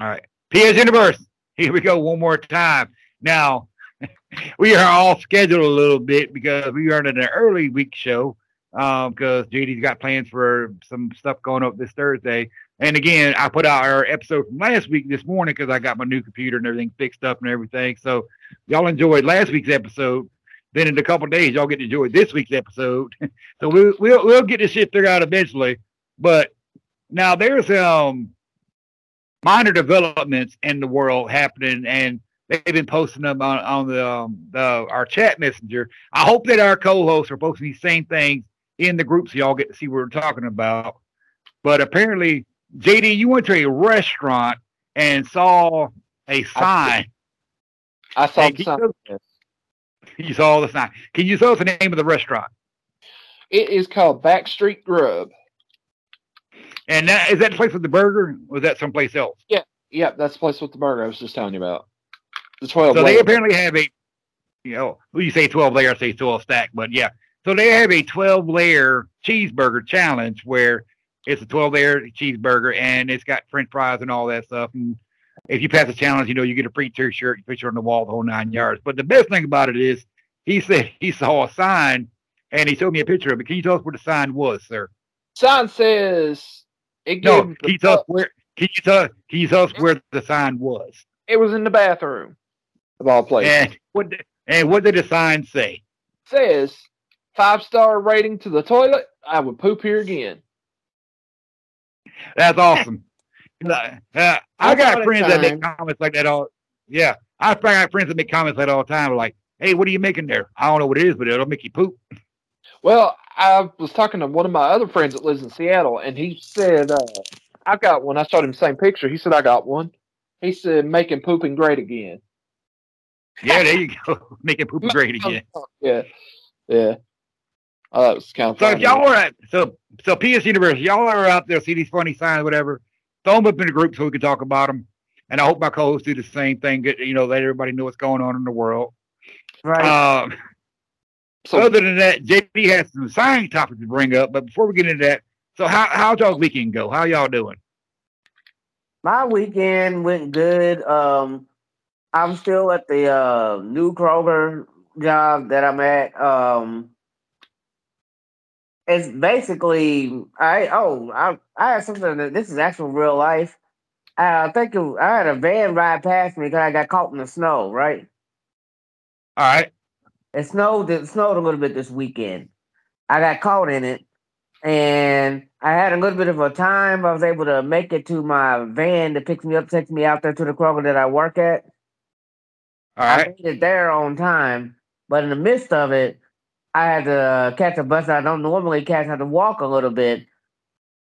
All right. PS Universe. Here we go one more time. Now, we are all scheduled a little bit because we are in an early week show because um, JD's got plans for some stuff going up this Thursday. And again, I put out our episode from last week this morning because I got my new computer and everything fixed up and everything. So y'all enjoyed last week's episode. Then in a couple days, y'all get to enjoy this week's episode. so we'll, we'll we'll get this shit figured out eventually. But now there's um minor developments in the world happening, and they've been posting them on, on the, um, the our chat messenger. I hope that our co-hosts are posting these same things in the group so y'all get to see what we're talking about. But apparently, JD, you went to a restaurant and saw a sign. I, I saw the sign. You, you saw the sign. Can you tell us the name of the restaurant? It is called Backstreet Grub. And that, is that the place with the burger? Or was that someplace else? Yeah, yeah, that's the place with the burger I was just telling you about. The twelve. So layer. they apparently have a, you know, when you say twelve layer, I say twelve stack, but yeah. So they have a twelve layer cheeseburger challenge where it's a twelve layer cheeseburger and it's got French fries and all that stuff. And if you pass the challenge, you know you get a free T-shirt, you put it on the wall the whole nine yards. But the best thing about it is, he said he saw a sign and he showed me a picture of it. Can you tell us where the sign was, sir? Sign says it no, can you tell us where? Can you tell? Can you tell us where the sign was? It was in the bathroom, of all places. And what? Did, and what did the sign say? says five star rating to the toilet. I would poop here again. That's awesome. uh, I got friends that make comments like that all. Yeah, I got friends that make comments like that all the time. Like, hey, what are you making there? I don't know what it is, but it'll make you poop. Well, I was talking to one of my other friends that lives in Seattle, and he said, uh, I got one. I showed him the same picture. He said, I got one. He said, making pooping great again. Yeah, there you go. making pooping great again. Yeah. Yeah. Oh, that was kind of so if y'all are at so so PS Universe, y'all are out there, see these funny signs, whatever. Throw them up in the group so we can talk about them. And I hope my co-hosts do the same thing. Get you know, let everybody know what's going on in the world. Right. Um, so other than that, JD has some science topics to bring up. But before we get into that, so how how'd y'all's weekend go? How y'all doing? My weekend went good. Um, I'm still at the uh, new Kroger job that I'm at. Um, it's basically I oh I I had something that this is actual real life. I think it, I had a van ride past me because I got caught in the snow. Right. All right. It snowed. It snowed a little bit this weekend. I got caught in it, and I had a little bit of a time. I was able to make it to my van to pick me up, take me out there to the Kroger that I work at. All right. I made it there on time, but in the midst of it, I had to catch a bus that I don't normally catch. I had to walk a little bit.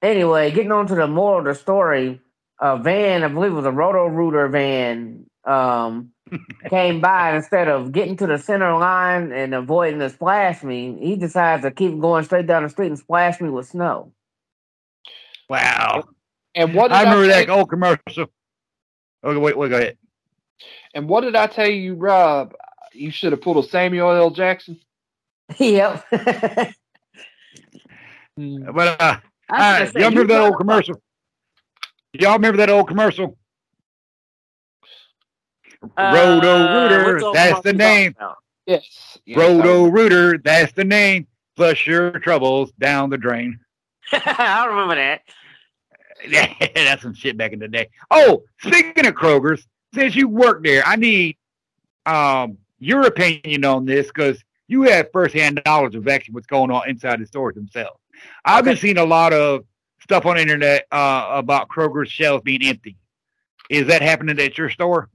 Anyway, getting on to the moral of the story, a van, I believe it was a Roto Rooter van, um, came by instead of getting to the center line and avoiding to splash me, he decides to keep going straight down the street and splash me with snow. Wow. And what I remember I that old commercial. Okay, wait, wait, go ahead. And what did I tell you, Rob? You should have pulled a Samuel L. Jackson. yep. but uh, y'all remember that old commercial? Y'all remember that old commercial? Roto uh, Rooter, that's the name. Yes. yes Roto Rooter, that's the name. Flush your troubles down the drain. I remember that. Yeah, that's some shit back in the day. Oh, speaking of Kroger's, since you work there, I need um your opinion on this because you have firsthand knowledge of actually what's going on inside the stores themselves. I've okay. been seeing a lot of stuff on the internet uh, about Kroger's shelves being empty. Is that happening at your store?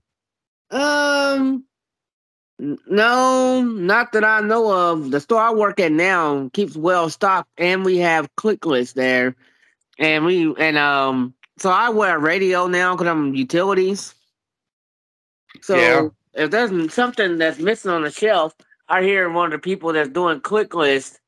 Um, no, not that I know of. The store I work at now keeps well stocked, and we have ClickList there, and we and um. So I wear a radio now because I'm utilities. So yeah. if there's something that's missing on the shelf, I hear one of the people that's doing ClickList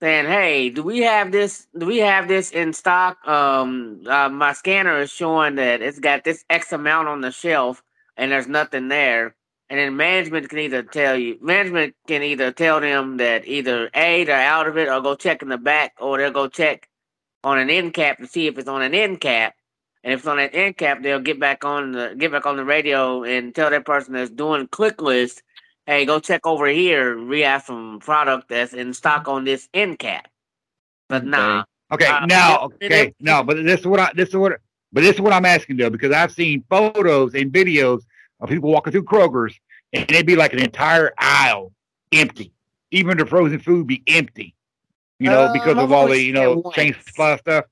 saying, "Hey, do we have this? Do we have this in stock? Um, uh, my scanner is showing that it's got this X amount on the shelf." And there's nothing there, and then management can either tell you management can either tell them that either A they're out of it or go check in the back or they'll go check on an end cap to see if it's on an end cap. and if it's on an end cap, they'll get back on the get back on the radio and tell that person that's doing click list, hey, go check over here. We have some product that's in stock on this end cap. But nah. Okay, Uh, now, okay, no, but this is what I this is what but this is what I'm asking though because I've seen photos and videos of people walking through Kroger's and it'd be like an entire aisle empty, even the frozen food be empty, you know, Uh, because of all the you know chain supply stuff.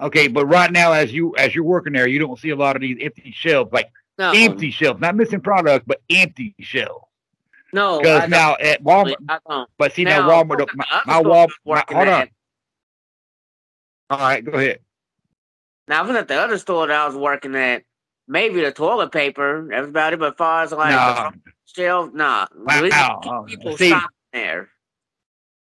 Okay, but right now as you as you're working there, you don't see a lot of these empty shelves, like No, empty shelves, not missing products, but empty shelves. no, I Because now at Walmart, I don't. but see now, Now, Walmart, the my, other my Walmart, my, hold on, at- all right, go ahead. Now, I was at the other store that I was working at. Maybe the toilet paper. That was about it. But as far as like No. the shelf, nah. Wow. Oh, people see. shopping there.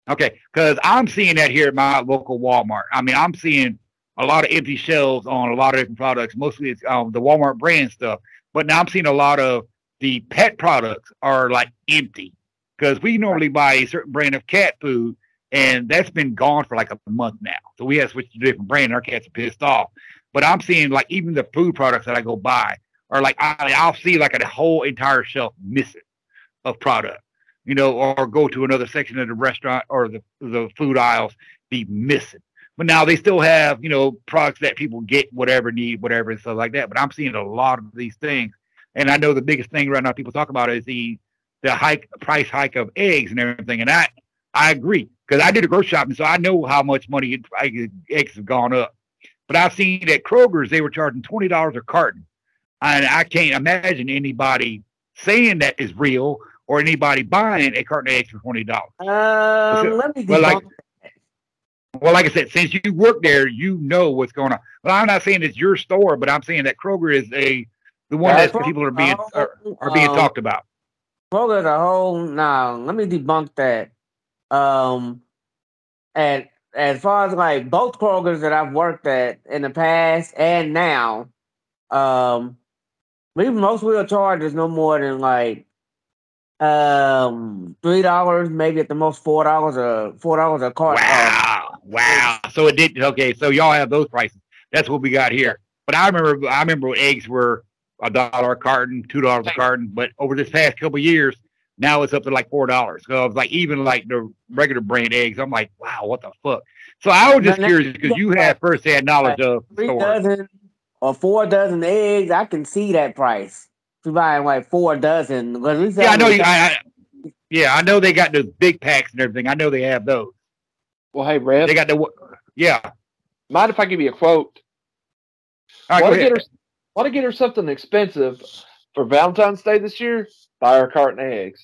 Okay, because I'm seeing that here at my local Walmart. I mean, I'm seeing a lot of empty shelves on a lot of different products. Mostly it's um, the Walmart brand stuff, but now I'm seeing a lot of the pet products are like empty because we normally buy a certain brand of cat food, and that's been gone for like a month now. So we have to switch to a different brand. Our cats are pissed off. But I'm seeing like even the food products that I go buy are like I, I'll see like a whole entire shelf missing of product you know, or go to another section of the restaurant or the the food aisles be missing. But now they still have, you know, products that people get whatever need, whatever and stuff like that. But I'm seeing a lot of these things. And I know the biggest thing right now people talk about is the the hike price hike of eggs and everything. And I I agree. Because I did a grocery shopping, so I know how much money eggs have gone up. But I've seen at Kroger's they were charging twenty dollars a carton. And I can't imagine anybody saying that is real or anybody buying a carton of eggs for twenty dollars. Um, let me Well, like- Well, like I said, since you work there, you know what's going on. Well, I'm not saying it's your store, but I'm saying that Kroger is a the one That's that people are being are, are being Um, talked about. Kroger's a whole nah. Let me debunk that. Um, and as far as like both Kroger's that I've worked at in the past and now, um, we most wheel charge is no more than like um three dollars, maybe at the most four dollars a four dollars a carton. Wow, wow. So it did okay. So y'all have those prices. That's what we got here. But I remember, I remember eggs were a dollar a carton, two dollars a carton. But over this past couple of years, now it's up to like four dollars. So it's like even like the regular brand eggs. I'm like, wow, what the fuck? So I was just Now- now- curious because you have firsthand knowledge of three stores. dozen or four dozen eggs, I can see that price. If you're buying like four dozen, because we sell Yeah, I know. You, I, I, yeah, I know they got those big packs and everything. I know they have those. Well, hey, Rev, They got the yeah. mind if I give you a quote? All right, want go to get her, want to get her something expensive for Valentine's Day this year? Buy her a carton of eggs.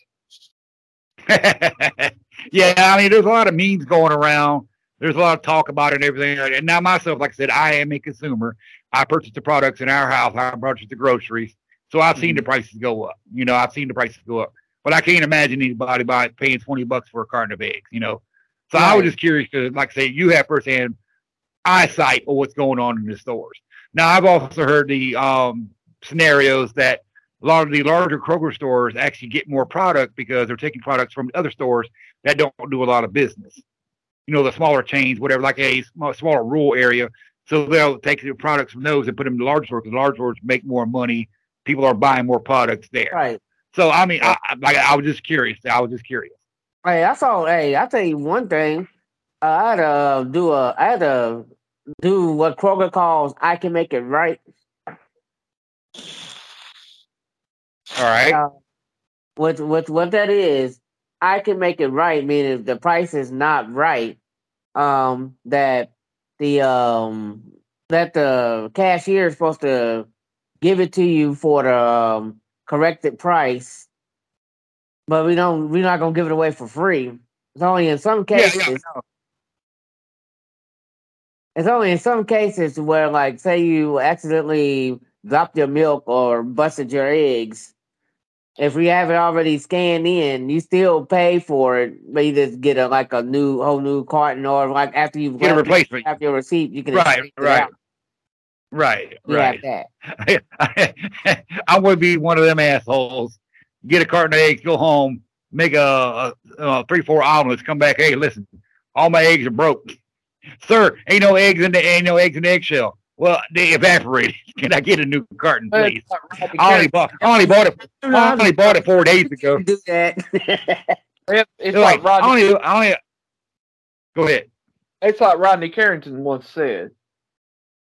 yeah, I mean, there's a lot of memes going around. There's a lot of talk about it and everything. And now myself, like I said, I am a consumer. I purchase the products in our house. I purchase the groceries. So I've seen the prices go up. You know, I've seen the prices go up. But I can't imagine anybody buy, paying 20 bucks for a carton of eggs, you know. So I was just curious because, like I say, you have firsthand eyesight of what's going on in the stores. Now, I've also heard the um, scenarios that a lot of the larger Kroger stores actually get more product because they're taking products from other stores that don't do a lot of business. You know, the smaller chains, whatever, like a small, smaller rural area. So they'll take the products from those and put them in the large stores because large stores make more money. People are buying more products there. right. So I mean, I, I- like I was just curious. I was just curious. Hey, I saw. Hey, I tell you one thing. Uh, I had to do a. I had to do what Kroger calls "I can make it right." All right. Uh, what what what that is? I can make it right. Meaning, if the price is not right, um, that the um that the cashier is supposed to give it to you for the um, corrected price, but we don't. We're not gonna give it away for free. It's only in some Yeah, cases. yeah. It's only in some cases where, like, say you accidentally dropped your milk or busted your eggs. If we have it already scanned in, you still pay for it, but you just get a like a new whole new carton, or like after you've Get a replacement. have your receipt, you can Right, right. Right. You Right. have that. I would be one of them assholes. Get a carton of eggs, go home, make a, a, a three, four omelets, come back. Hey, listen, all my eggs are broke, sir. Ain't no eggs in the ain't no eggs in the eggshell. Well, they evaporated. Can I get a new carton, please? it's I only bought. I only bought it. I only bought it four days ago. Do that. Carrington- It's They're like like, I Rodney. only. I only. Go ahead. It's like Rodney Carrington once said.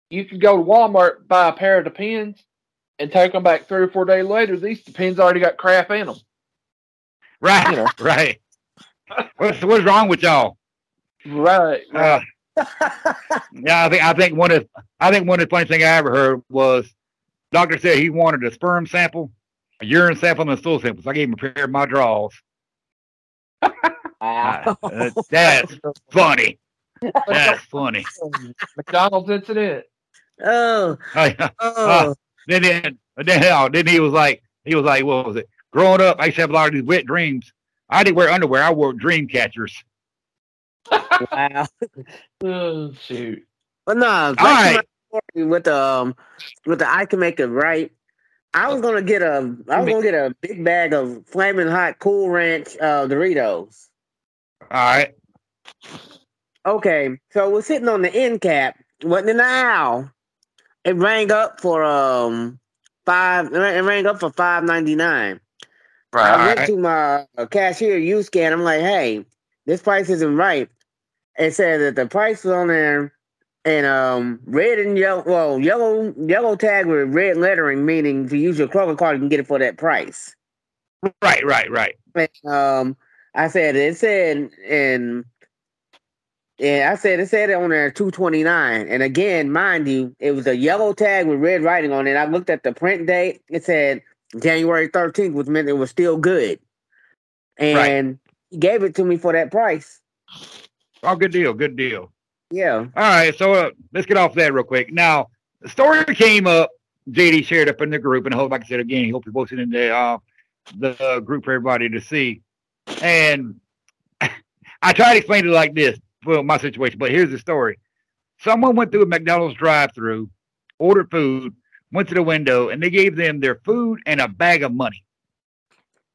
You can go to Walmart buy a pair of the pins, and take them back three or four days later. These pins already got crap in them. Right. You know. Right. What's what's wrong with y'all? Right. Uh, yeah, I think I think one of I think one of the funny things I ever heard was doctor said he wanted a sperm sample, a urine sample, and a stool sample. So I gave him a pair of my draws. Wow. Uh, that's funny. That's funny. McDonald's incident. oh, then oh. then then, oh, then he was like he was like what was it? Growing up, I used to have a lot of these wet dreams. I didn't wear underwear. I wore dream catchers. Wow. Oh, shoot. But no, back to right. my story with um with the I can make it right. I was gonna get a I was gonna get a big bag of flaming hot cool ranch uh Doritos. All right. Okay, so we're sitting on the end cap. Wasn't in the aisle. It rang up for um five. It rang- up for five ninety nine. Right. I went to my uh, cashier U scan. I'm like, hey, this price isn't right. It said that the price was on there and um red and yellow. Well, yellow yellow tag with red lettering, meaning if you use your Kroger card, you can get it for that price. Right. Right. Right. And, um, I said it said and yeah, I said it said it on there two twenty nine. And again, mind you, it was a yellow tag with red writing on it. I looked at the print date. It said January thirteenth, which meant it was still good. And he gave it to me for that price. Oh, good deal. Good deal. Yeah. All right, so uh, let's get off that real quick. Now, the story came up. JD shared up in the group, and I hope, like I said again, he hope he posted in the uh, the uh, group for everybody to see. And I tried to explain it like this, well, my situation. But here's the story: someone went through a McDonald's drive-through, ordered food, went to the window, and they gave them their food and a bag of money.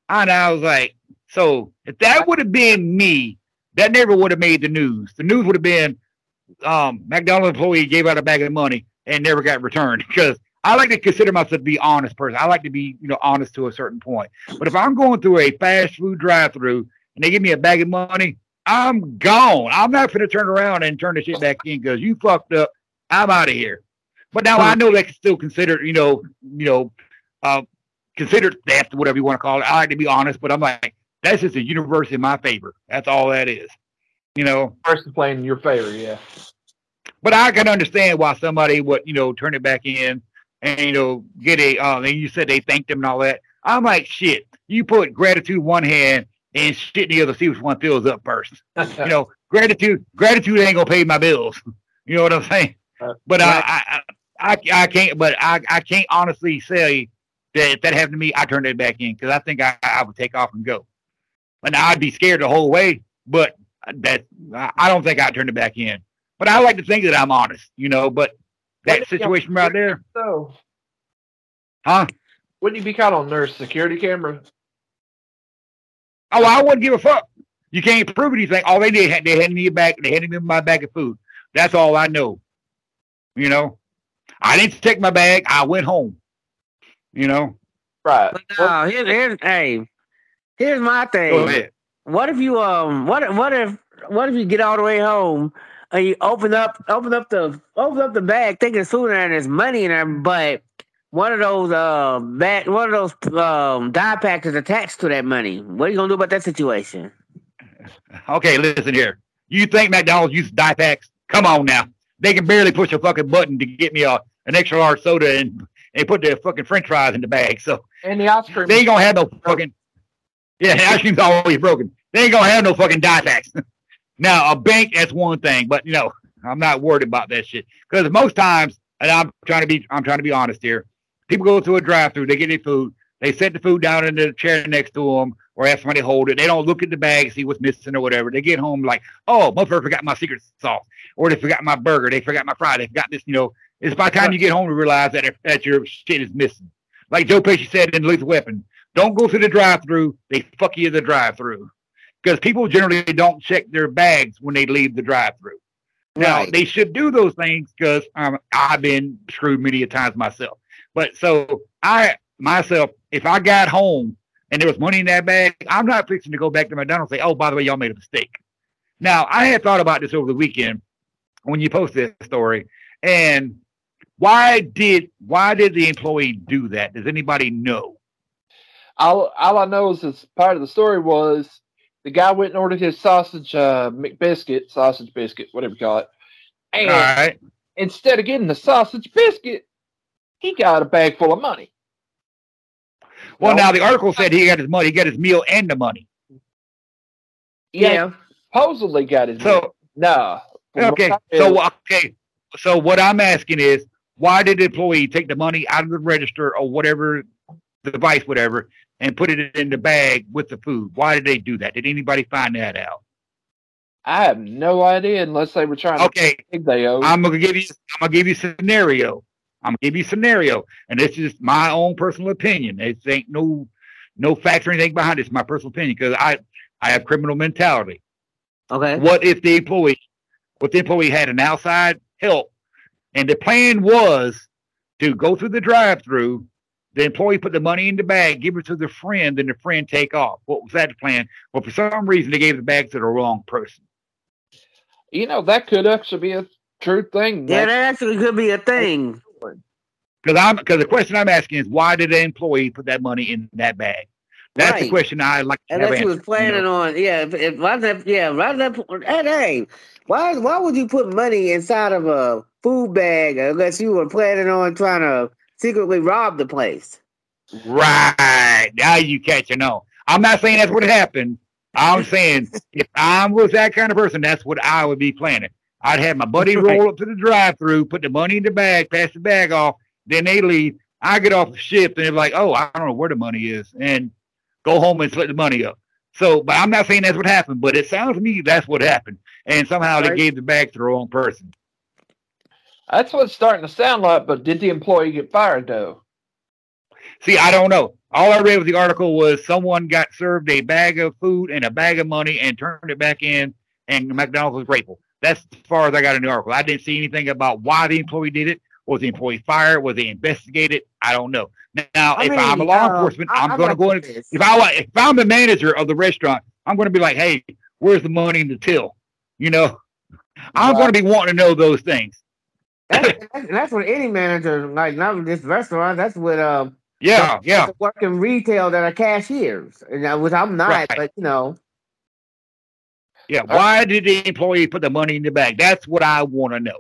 And I was like, so if that would have been me, that never would have made the news. The news would have been um, McDonald's employee gave out a bag of money and never got returned because I like to consider myself to be honest person. I like to be, you know, honest to a certain point. But if I'm going through a fast food drive-through and they give me a bag of money, I'm gone. I'm not going to turn around and turn the shit back in because you fucked up. I'm out of here. But now I know that's still considered, you know, you know, uh, considered theft, whatever you want to call it. I like to be honest, but I'm like, that's just a universe in my favor. That's all that is. You know, Person playing in your favor, yeah. but I can understand why somebody would, you know, turn it back in and you know get a. Uh, and you said they thanked them and all that. I'm like, shit. You put gratitude one hand and shit in the other. See which one fills up first. You know, gratitude. Gratitude ain't gonna pay my bills. You know what I'm saying? Right. But I, I, I, I can't. But I, I can't honestly say that if that happened to me, I turned it back in because I think I, I would take off and go. And I'd be scared the whole way. But that I I don't think I'd turn it back in. But I like to think that I'm honest, you know. But that Wouldn't it be situation right there, So, huh? wouldn't you be caught on their security camera? Oh, I wouldn't give a fuck. You can't prove anything. All they did, they handed me a bag. They handed me my bag of food. That's all I know. You know, I didn't take my bag. I went home. You know, Right. But Well, no, here's, here's hey, here's my thing. go ahead. What if you um what what if what if you get all the way home and you open up open up the open up the bag thinking it's food in and there's money in there, but one of those uh bag one of those um dye packs is attached to that money. What are you gonna do about that situation? Okay, listen here. You think McDonald's uses dye packs? Come on now. They can barely push a fucking button to get me a, an extra large soda and and put the fucking French fries in the bag. So and the ice cream. they ain't gonna have no fucking. Yeah, ice cream's always broken. They ain't gonna have no fucking dye packs. now a bank, that's one thing, but you know, I'm not worried about that shit because most times, and I'm trying to be, I'm trying to be honest here. People go through a drive-through, they get their food, they set the food down in the chair next to them, or have somebody hold it. They don't look at the bag, see what's missing or whatever. They get home like, oh, motherfucker forgot my secret sauce, or they forgot my burger, they forgot my fry, they forgot this. You know, it's by the time you get home to realize that that your shit is missing. Like Joe Pesci said in Lethal Weapon, don't go through the drive-through. They fuck you in the drive-through because people generally don't check their bags when they leave the drive-through. Now Right. they should do those things because um, I've been screwed many a times myself. But so I myself, if I got home and there was money in that bag, I'm not fixing to go back to McDonald's and say, "Oh, by the way, y'all made a mistake." Now I had thought about this over the weekend when you posted this story, and why did why did the employee do that? Does anybody know? All, all I know is this part of the story was the guy went and ordered his sausage uh, McBiscuit, sausage biscuit, whatever you call it. And All right. instead of getting the sausage biscuit, he got a bag full of money. Well, No. now the article said he got his money, he got his meal and the money. Yeah, Yeah. supposedly got his money. So Nah. From what okay, so okay, so what I'm asking is, why did the employee take the money out of the register or whatever device, whatever, and put it in the bag with the food? Why did they do that? Did anybody find that out? I have no idea unless they were trying Okay, to think they owe. I'm gonna give you, I'm gonna give you scenario. I'm gonna give you a scenario, and this is my own personal opinion. This ain't no, no facts or anything behind it. It's my personal opinion because I, I have criminal mentality. Okay. What if the employee, what the employee had an outside help, and the plan was to go through the drive-through. The employee put the money in the bag, give it to the friend, and the friend take off. What was that plan? Well, for some reason, they gave the bag to the wrong person. you know, that could actually be a true thing. Yeah, That- that actually could be a thing. Because I'm because the question I'm asking is why did the employee put that money in that bag? That's the question I like to have Unless you was answered, planning know? on, yeah, if, if rather than, yeah, rather than, hey, hey, why, why would you put money inside of a food bag unless you were planning on trying to secretly rob the place? Right. Now you catching on. I'm not saying that's what happened. I'm saying if I was that kind of person, that's what I would be planning. I'd have my buddy Right. roll up to the drive through, put the money in the bag, pass the bag off, then they leave. I get off the shift and they're like, oh, I don't know where the money is, and go home and split the money up. So, but I'm not saying that's what happened, but it sounds to me that's what happened. And somehow they gave the bag to the wrong person. That's what it's starting to sound like. But did the employee get fired though? See, I don't know. All I read with the article was someone got served a bag of food and a bag of money and turned it back in, and McDonald's was grateful. That's as far as I got in the article. I didn't see anything about why the employee did it. Was the employee fired? Was they investigated? I don't know. Now, I if mean, I'm a law uh, enforcement, I- I'm I'd going to go to in. this. If I if I'm the manager of the restaurant, I'm going to be like, hey, where's the money in the till? You know, I'm Right. going to be wanting to know those things. That's, that's, that's what any manager, like not with this restaurant, that's what um, Yeah, yeah. that's work in retail that are cashiers, and I, which I'm not, Right. but you know, Yeah, why did the employee put the money in the bag? That's what I want to know.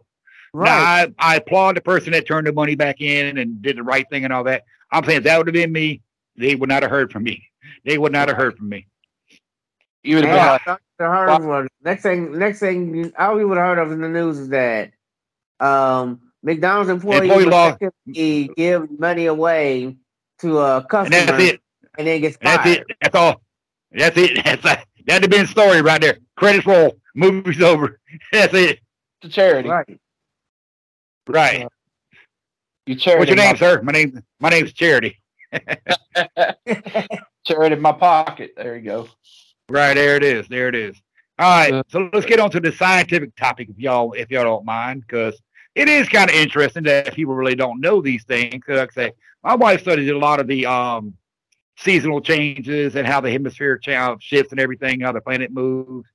right? Now, I, I applaud the person that turned the money back in and did the right thing and all that. I'm saying if that would have been me, they would not have heard from me. They would not have heard from me. You would have Yeah, been like, I thought I heard one. Next thing, next thing, you- all we would have heard of in the news is that um, McDonald's employees Employee law. effectively give money away to a And customer, that's it. and then gets And that's it. That's all. That's it. That's a, that'd have been a story right there. Credits roll. Movie's over. That's it. to charity. Right. Right. You charity. What's your my- name, sir? My name. My name's Charity. charity in my pocket. There you go. Right there it is. There it is. All right. So let's get on to the scientific topic, if y'all if y'all don't mind, because it is kind of interesting that people really don't know these things. 'Cause like I say, my wife studies a lot of the um, seasonal changes and how the hemisphere shifts and everything, how the planet moves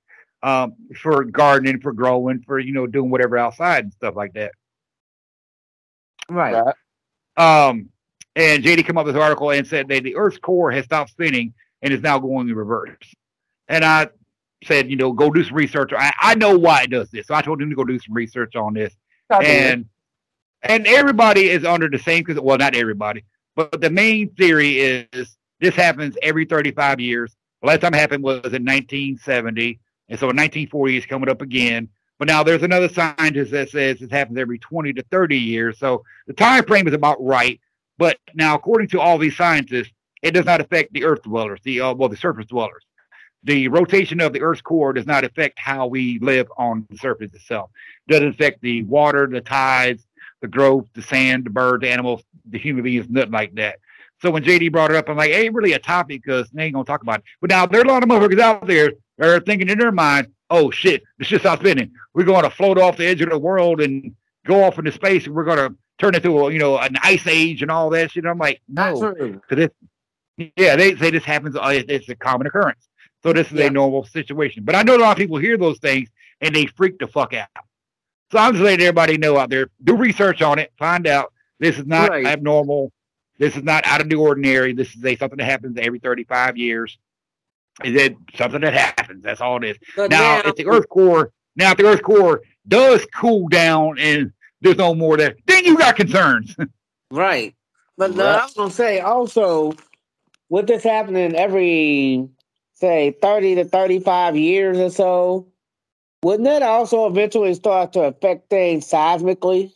um, for gardening, for growing, for you know doing whatever outside and stuff like that. Right. Right. Um, and JD came up with this article and said that the Earth's core has stopped spinning and is now going in reverse. And I said, you know, go do some research. I, I know why it does this. So I told him to go do some research on this. And and everybody is under the same because well, not everybody, but the main theory is this happens every 35 years. Last time it happened was in 1970, and so in 1940 it's coming up again. But now there's another scientist that says it happens every 20 to 30 years. So the time frame is about right. But now, according to all these scientists, it does not affect the Earth dwellers, the uh, well, the surface dwellers. The rotation of the Earth's core does not affect how we live on the surface itself. doesn't affect the water, the tides, the growth, the sand, the birds, the animals, the human beings, nothing like that. So when JD brought it up, I'm like, it ain't really a topic because they ain't gonna talk about it. But now there are a lot of motherfuckers out there that are thinking in their mind, oh shit, the shit stops spinning. We're going to float off the edge of the world and go off into space, and we're going to turn into a, you know an ice age and all that shit. I'm like, no, because yeah, they say this happens. Uh, it's a common occurrence. So this is yeah. a normal situation. But I know a lot of people hear those things and they freak the fuck out. So I'm just letting everybody know out there, do research on it, find out this is not right. abnormal. This is not out of the ordinary. This is a something that happens every 35 years. Is it something that happens? That's all it is. But now, if the Earth core, now if the Earth core does cool down and there's no more there, then you got concerns. right. But right. I was gonna say also, with this happening every say 30 to 35 years or so, wouldn't that also eventually start to affect things seismically?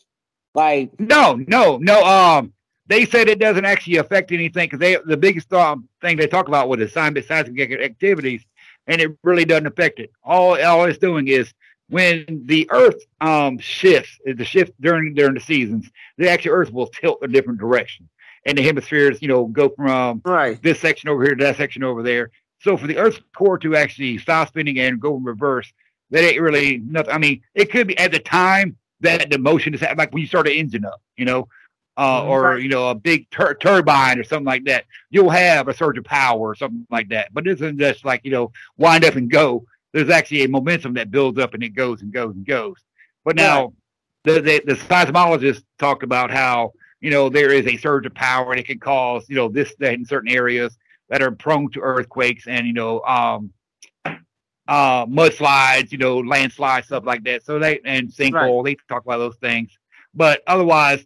Like no, no, no. Um, they said it doesn't actually affect anything because they the biggest um, thing they talk about with the seismic activities, and it really doesn't affect it. All all it's doing is when the Earth um shifts, the shift during during the seasons, the actual Earth will tilt a different direction, and the hemispheres, you know, go from right. this section over here to that section over there. So for the Earth's core to actually stop spinning and go in reverse, that ain't really nothing. I mean, it could be at the time that the motion is like when you start an engine up, you know, uh, mm-hmm. or you know a big tur- turbine or something like that. You'll have a surge of power or something like that. But this isn't just like you know wind up and go. There's actually a momentum that builds up and it goes and goes and goes. But now the, the the seismologists talked about how you know there is a surge of power and it can cause you know this that in certain areas that are prone to earthquakes and you know um uh mudslides, you know, landslides, stuff like that. So they and sinkhole, right. they talk about those things. But otherwise,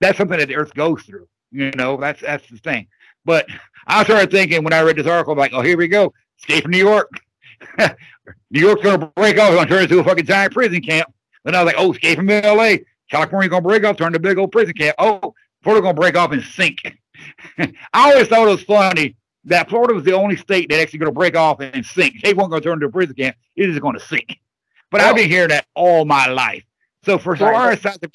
that's something that the earth goes through. You know, that's that's the thing. But I started thinking when I read this article, I'm like, oh, here we go. Escape from New York. New York's gonna break off, gonna turn into a fucking giant prison camp. Then I was like, oh, escape from LA. California gonna break off, turn into a big old prison camp. Oh, Florida gonna break off and sink. I always thought it was funny that Florida was the only state that actually going to break off and sink. They weren't going to turn into a prison camp. It is going to sink. But I've been hearing that all my life. So for as far as seismic,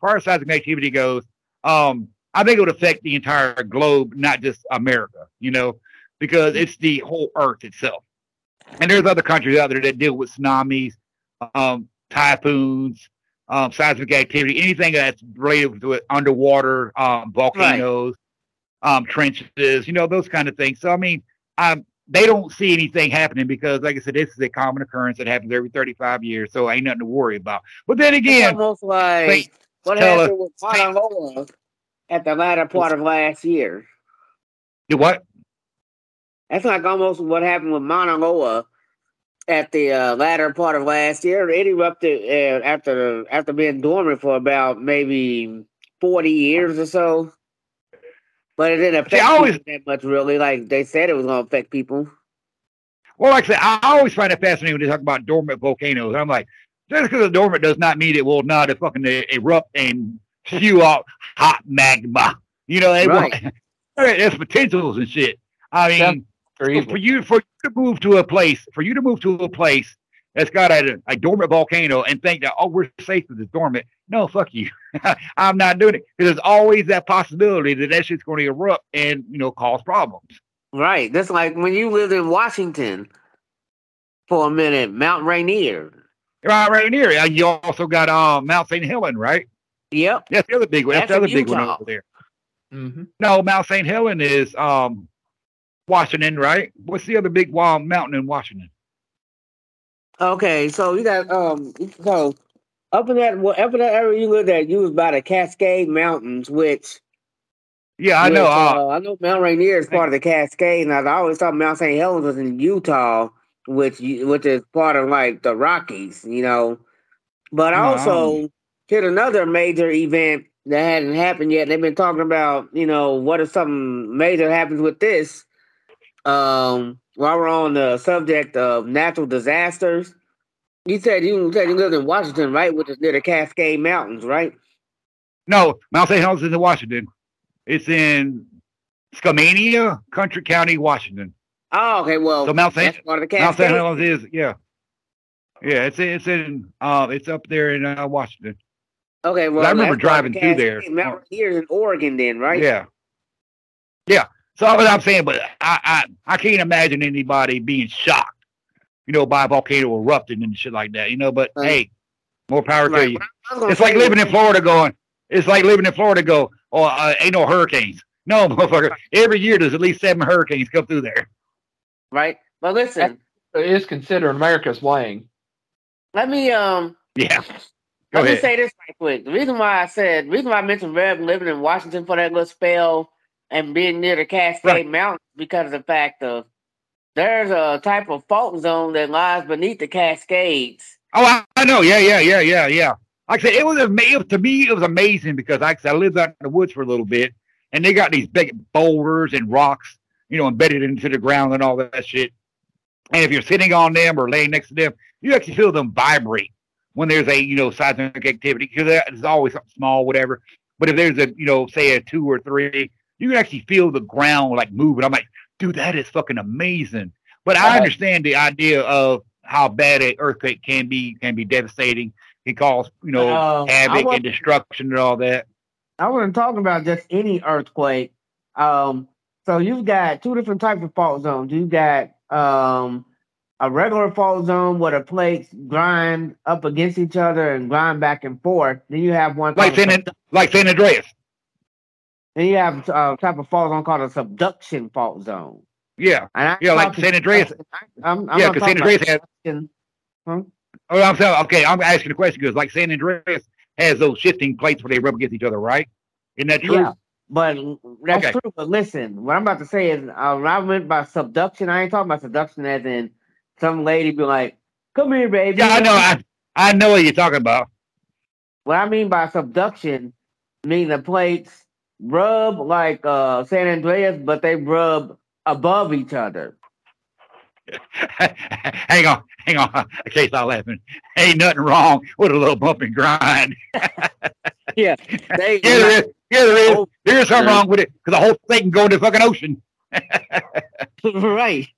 far as seismic activity goes, um, I think it would affect the entire globe, not just America, you know, because it's the whole earth itself. And there's other countries out there that deal with tsunamis, um, typhoons, um, seismic activity, anything that's related to it, underwater, um, volcanoes, um, trenches, you know, those kind of things. So, I mean, um, they don't see anything happening because, like I said, this is a common occurrence that happens every 35 years. So, ain't nothing to worry about. But then again, almost like what happened us, with Mauna Loa at the latter part of last year. The what? That's like almost what happened with Mauna Loa at the uh, latter part of last year. It erupted uh, after after being dormant for about maybe 40 years or so. But it didn't affect See, always, that much, really. Like they said, it was going to affect people. Well, like I said, I always find it fascinating when they talk about dormant volcanoes. I'm like, just because it's dormant does not mean it will not fucking erupt and spew out hot magma. You know, it right. there's potentials and shit. I mean, for you for you to move to a place, for you to move to a place that's got a, a dormant volcano and think that oh we're safe with this dormant. No, fuck you. I'm not doing it because there's always that possibility that that shit's going to erupt and you know cause problems. Right. That's like when you lived in Washington for a minute, Mount Rainier. Right, Rainier. You also got um Mount St. Helen, right? Yep. That's the other big one. That's, That's the other big one over there. Mm-hmm. No, Mount St. Helen is um Washington, right? What's the other big um, mountain in Washington? Okay, so you got um so up in that whatever that area you lived at, you was by the Cascade Mountains, which yeah, I which, know. Uh, uh, I know Mount Rainier is part of the Cascade, and I always thought Mount St. Helens was in Utah, which which is part of like the Rockies, you know. But I also hit another major event that hadn't happened yet. They've been talking about, you know, what if something major happens with this? Um, while we're on the subject of natural disasters, you said you said you lived in Washington, right? Which is near the Cascade Mountains, right? No, Mount St. Helens is in Washington. It's in Skamania, Country County, Washington. Oh, okay. Well, so Mount St. Mount St. Helens is yeah, yeah. It's in, it's in uh it's up there in uh, Washington. Okay, well, I remember driving through there. Mount Rainier in Oregon, then, right? Yeah, yeah. So what I'm saying, but I, I I can't imagine anybody being shocked you know, by a volcano erupting and shit like that, you know. But Right. hey, more power to you. What I was gonna It's like living in Florida going, it's like living in Florida go, oh, uh, ain't no hurricanes. No, motherfucker. Every year there's at least seven hurricanes come through there. right. But listen, It is considered America's lane. let me um Yeah. Go Let me say this right quick. The reason why I said, the reason why I mentioned Rev living in Washington for that little spell and being near the Cascade Right. Mountains because of the fact of there's a type of fault zone that lies beneath the Cascades. Oh, I, I know. Yeah, yeah, yeah, yeah, yeah. Like I said, it was amazing. To me, it was amazing because like I said, I lived out in the woods for a little bit, and they got these big boulders and rocks, you know, embedded into the ground and all that shit. And if you're sitting on them or laying next to them, you actually feel them vibrate when there's a, you know, seismic activity because there's always something small, whatever. But if there's a, you know, say a two or three, you can actually feel the ground like moving. I'm like, dude, that is fucking amazing. But I understand the idea of how bad an earthquake can be, can be devastating. It cause, you know, Uh, havoc and destruction and all that. I wasn't talking about just any earthquake. Um, so you've got two different types of fault zones. You've got um, a regular fault zone where the plates grind up against each other and grind back and forth. Then you have one Like San, like San Andreas. Then you have a type of fault zone called a subduction fault zone. Yeah. And I Yeah, like San Andreas. I'm, I'm Yeah, not 'cause talking San Andreas about subduction. Oh, I'm saying, okay, I'm asking the question because like San Andreas has those shifting plates where they rub against each other, right? Isn't that true? Yeah, but that's Okay. true. But listen, what I'm about to say is, uh, when I meant by subduction, I ain't talking about subduction as in some lady be like, "Come here, baby." Yeah, I know. I, I know what you're talking about. What I mean by subduction, mean the plates rub like uh, San Andreas, but they rub above each other. hang on, hang on. I can't stop laughing. Ain't nothing wrong with a little bump and grind. Yeah, they. Yeah, there is. Yeah, there is. There is something wrong with it because the whole thing can go in the fucking ocean. right.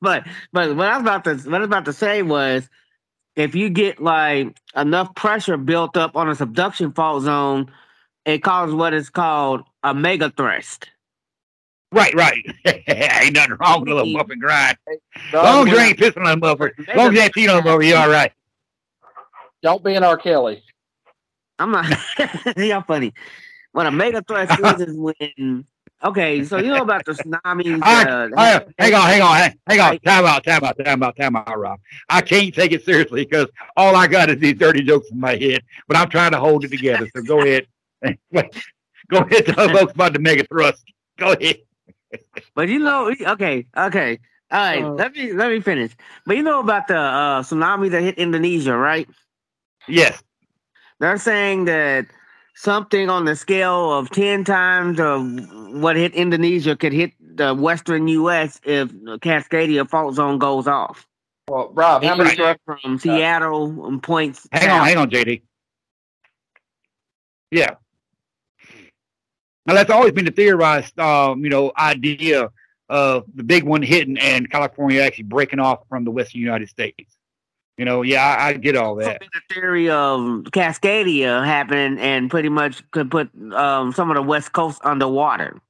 but but what I was about to what I was about to say was if you get like enough pressure built up on a subduction fault zone, it causes what is called a mega thrust. Right, right. ain't nothing wrong with a little bump and grind. The As long other as you ain't pissing on a motherfucker. As long as you ain't peeing on a motherfucker, you all right. Don't be an R. Kelly. I'm not y'all funny. What a mega thrust is is when okay, so you know about the tsunamis. I, uh, I, hang on, hang on, hang, hang on. Time out, time out, time out, time out, Rob. I can't take it seriously because all I got is these dirty jokes in my head, but I'm trying to hold it together. So go ahead. Go ahead, tell folks about the mega thrust. Go ahead. But you know, okay, okay. All right, Uh, let me let me finish. But you know about the uh, tsunami that hit Indonesia, right? Yes. They're saying that something on the scale of 10 times of what hit Indonesia could hit the western U.S. if the Cascadia fault zone goes off. Well, Rob, how many? Anywhere from Seattle and points. Hang south. on, hang on, JD. Yeah. Now that's always been the theorized, um, you know, idea of the big one hitting and California actually breaking off from the Western United States. You know, yeah, I, I get all that. The theory of Cascadia happening and pretty much could put um, some of the west coast underwater.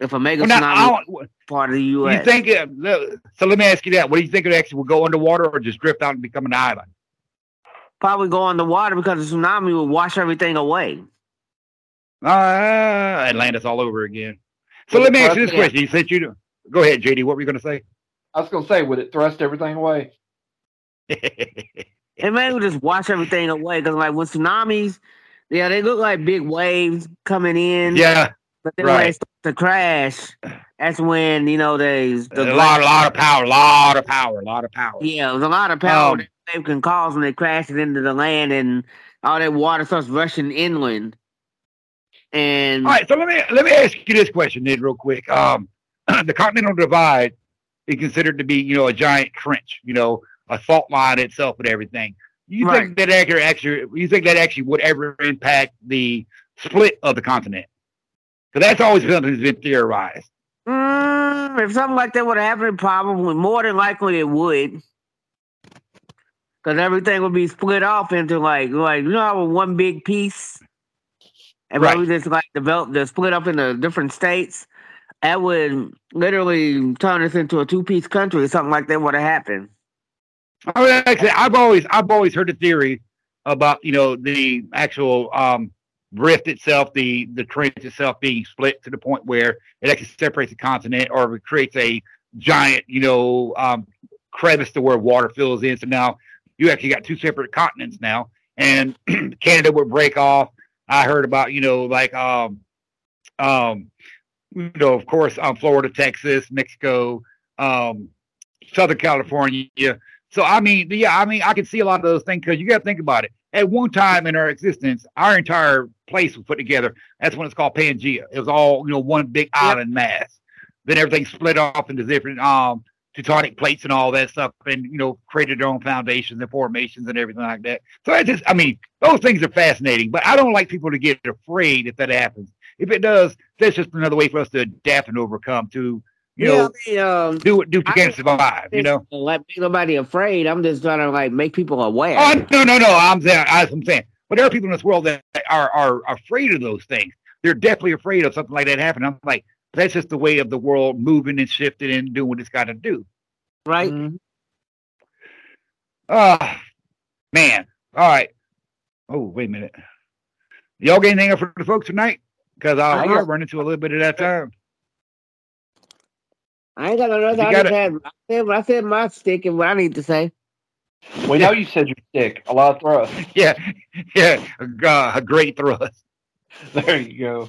If a mega Well, now, tsunami part of the U.S. you think? Uh, so let me ask you that: What do you think it actually would go underwater, or just drift out and become an island? probably go underwater because the tsunami would wash everything away. Uh, Atlantis all over again. So let me ask you this question: You said you go ahead, JD. What were you going to say? I was going to say, would it thrust everything away? It may just wash everything away because, like, with tsunamis, yeah, they look like big waves coming in. yeah, but then when right. they start to crash, that's when you know they a lot, a lot of power, a lot of power, a lot of power. yeah, there's a lot of power Um, that wave can cause when it crashes into the land and all that water starts rushing inland. And All right, so let me let me ask you this question, Ned, real quick. Um, the Continental Divide is considered to be, you know, a giant trench, you know, a fault line itself and everything. You think that actually, actually, you think that actually would ever impact the split of the continent? Because that's always something that's been theorized. Mm, if something like that would happen, probably more than likely it would. Because everything would be split off into like like you know one big piece, and Right. maybe just like develop the split up into different states. that would literally turn us into a two piece country or something like that would have happened. I mean, like I said, I've always I've always heard the theory about you know the actual um, rift itself, the the trench itself being split to the point where it actually separates the continent or it creates a giant you know um, crevice to where water fills in. So now you actually got two separate continents now, and Canada would break off. I heard about you know like um um you know of course um, Florida, Texas, Mexico, um, Southern California. So I mean, yeah, I mean, I can see a lot of those things because you got to think about it. At one time in our existence, our entire place was put together. That's when it's called Pangea. It was all you know one big island mass. Then everything split off into different um tectonic plates and all that stuff, and you know created their own foundations and formations and everything like that. So I just, I mean, those things are fascinating, but I don't like people to get afraid if that happens. If it does, that's just another way for us to adapt and overcome to you yeah, know, I mean, um, do what do you can survive. You know. let nobody afraid. I'm just trying to like make people aware. Oh no, no, no! I'm saying, I'm saying, but there are people in this world that are are afraid of those things. They're definitely afraid of something like that happening. I'm like, that's just the way of the world moving and shifting and doing what it's got to do. right? Mhm. Ah, man. All right. Oh, wait a minute. Y'all got anything up for the folks tonight? Because I I'll got- run into a little bit of that time. I ain't got no nothing. You I, gotta- just had, I, said, I said my stick and what I need to say. We know you said your stick. A lot of thrust. Yeah, yeah. Uh, a great thrust. There you go.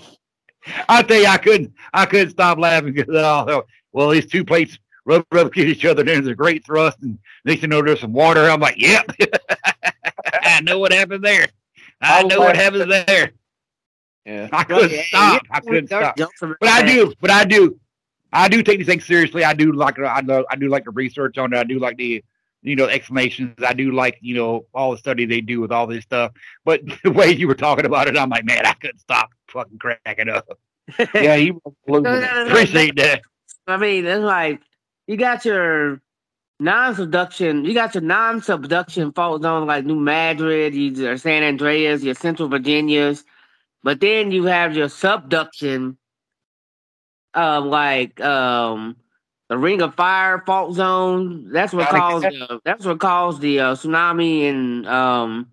I tell you, I couldn't, I couldn't stop laughing because I thought, well, these two plates rub rub against each other. and There's a great thrust, and next thing you know, there's some water. I'm like, yep, I know what happened there. I I know what happened happens there. Yeah. I couldn't Yeah, stop. yeah, I couldn't dark stop. But I do, but I do, I do take these things seriously. I do like, I know, I do like the research on it. I do like the, you know, explanations. I do like, you know, all the study they do with all this stuff. But the way you were talking about it, I'm like, man, I couldn't stop fucking cracking up. Yeah, you were No, no, no, it. no, Appreciate that. I mean, it's like you got your non-subduction, you got your non-subduction fault zones like New Madrid, your San Andreas, your Central Virginias, but then you have your subduction, uh, like um, the Ring of Fire fault zone. That's what caused the, that's what caused the uh, tsunami in um,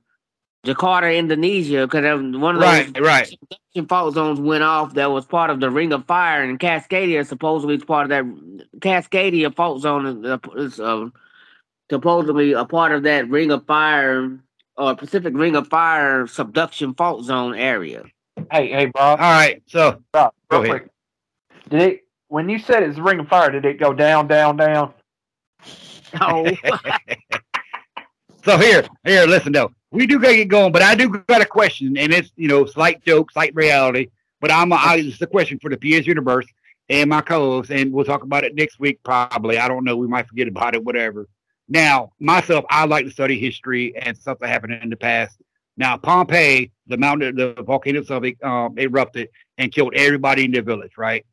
Jakarta, Indonesia, because one of those Right, right. fault zones went off that was part of the Ring of Fire, and Cascadia supposedly is part of that. Cascadia fault zone is, uh, uh, supposedly a part of that Ring of Fire or Pacific Ring of Fire subduction fault zone area. Hey, hey, Bob. All right. So Bob, Go real ahead. quick. Did it when you said it's the ring of fire? Did it go down, down, down? Oh, So here, here, listen though. We do gotta get going, but I do got a question, and it's you know, slight joke, slight reality. But I'm a, I, it's a question for the PS Universe and my co-host, and we'll talk about it next week probably. I don't know. We might forget about it, whatever. Now, myself, I like to study history and stuff that happened in the past. Now, Pompeii, the mountain, the volcano itself, um, erupted and killed everybody in the village, right?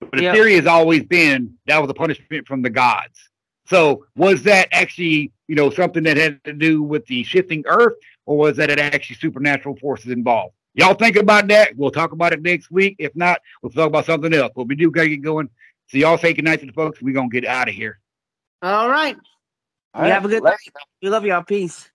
But the Yeah. theory has always been that was a punishment from the gods. So was that actually, you know, something that had to do with the shifting earth, or was that it actually supernatural forces involved? Y'all think about that? We'll talk about it next week. If not, we'll talk about something else. But we do gotta get going. So y'all say goodnight to the folks. We're gonna get out of here. all right. You have a good night. We love y'all. Peace.